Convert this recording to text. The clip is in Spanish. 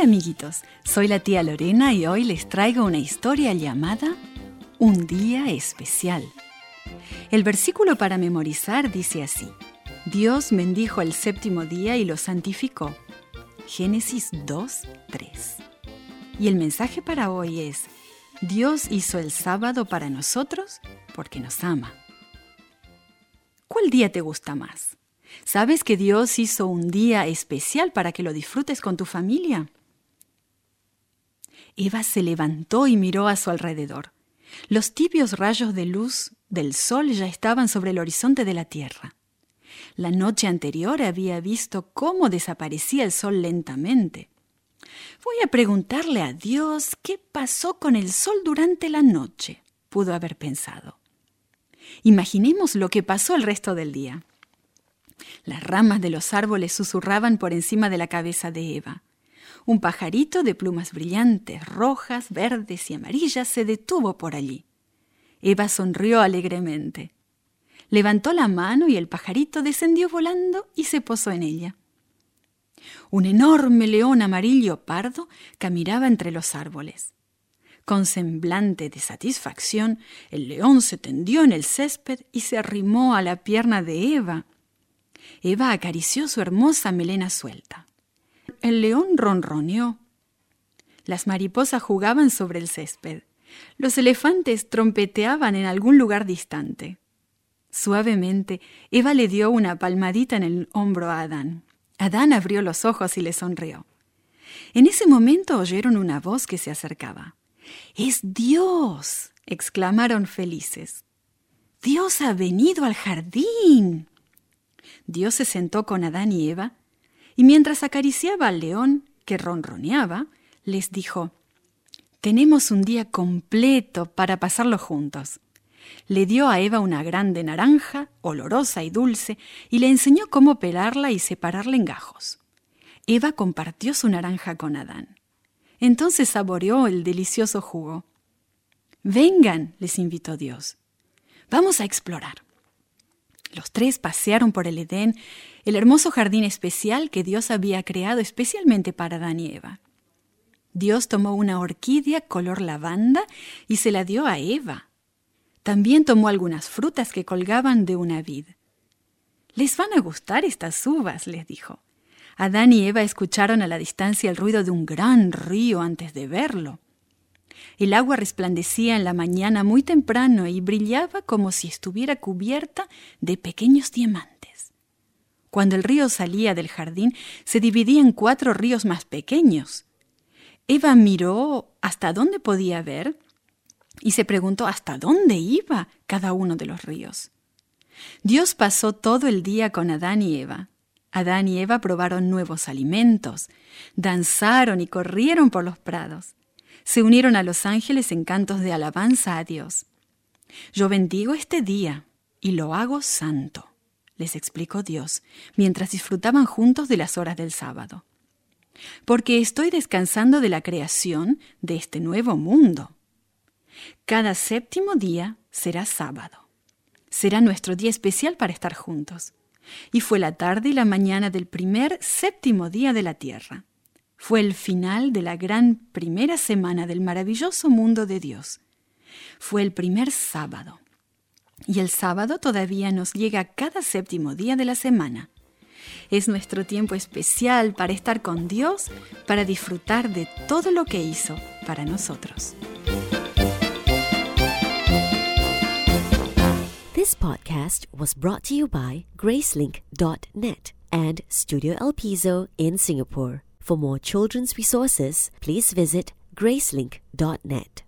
Hola amiguitos, soy la tía Lorena y hoy les traigo una historia llamada Un día especial. El versículo para memorizar dice así, Dios bendijo el séptimo día y lo santificó. Génesis 2, 3. Y el mensaje para hoy es, Dios hizo el sábado para nosotros porque nos ama. ¿Cuál día te gusta más? ¿Sabes que Dios hizo un día especial para que lo disfrutes con tu familia? Eva se levantó y miró a su alrededor. Los tibios rayos de luz del sol ya estaban sobre el horizonte de la tierra. La noche anterior había visto cómo desaparecía el sol lentamente. Voy a preguntarle a Dios qué pasó con el sol durante la noche, pudo haber pensado. Imaginemos lo que pasó el resto del día. Las ramas de los árboles susurraban por encima de la cabeza de Eva. Un pajarito de plumas brillantes, rojas, verdes y amarillas se detuvo por allí. Eva sonrió alegremente. Levantó la mano y el pajarito descendió volando y se posó en ella. Un enorme león amarillo pardo caminaba entre los árboles. Con semblante de satisfacción, el león se tendió en el césped y se arrimó a la pierna de Eva. Eva acarició su hermosa melena suelta. El león ronroneó. Las mariposas jugaban sobre el césped. Los elefantes trompeteaban en algún lugar distante. Suavemente, Eva le dio una palmadita en el hombro a Adán. Adán abrió los ojos y le sonrió. En ese momento oyeron una voz que se acercaba. ¡Es Dios! exclamaron felices. Dios ha venido al jardín. Dios se sentó con Adán y Eva, y mientras acariciaba al león, que ronroneaba, les dijo, Tenemos un día completo para pasarlo juntos. Le dio a Eva una grande naranja, olorosa y dulce, y le enseñó cómo pelarla y separarla en gajos. Eva compartió su naranja con Adán. Entonces saboreó el delicioso jugo. Vengan, les invitó Dios. Vamos a explorar. Los tres pasearon por el Edén, el hermoso jardín especial que Dios había creado especialmente para Adán y Eva. Dios tomó una orquídea color lavanda y se la dio a Eva. También tomó algunas frutas que colgaban de una vid. Les van a gustar estas uvas, les dijo. Adán y Eva escucharon a la distancia el ruido de un gran río antes de verlo. El agua resplandecía en la mañana muy temprano y brillaba como si estuviera cubierta de pequeños diamantes. Cuando el río salía del jardín, se dividía en cuatro ríos más pequeños. Eva miró hasta dónde podía ver y se preguntó hasta dónde iba cada uno de los ríos. Dios pasó todo el día con Adán y Eva. Adán y Eva probaron nuevos alimentos, danzaron y corrieron por los prados se unieron a los ángeles en cantos de alabanza a Dios. Yo bendigo este día y lo hago santo, les explicó Dios, mientras disfrutaban juntos de las horas del sábado. Porque estoy descansando de la creación de este nuevo mundo. Cada séptimo día será sábado. Será nuestro día especial para estar juntos. Y fue la tarde y la mañana del primer séptimo día de la tierra. Fue el final de la gran primera semana del maravilloso mundo de Dios. Fue el primer sábado. Y el sábado todavía nos llega cada séptimo día de la semana. Es nuestro tiempo especial para estar con Dios, para disfrutar de todo lo que hizo para nosotros. This podcast was brought to you by Gracelink.net and Studio El Piso in Singapore. For more children's resources, please visit gracelink.net.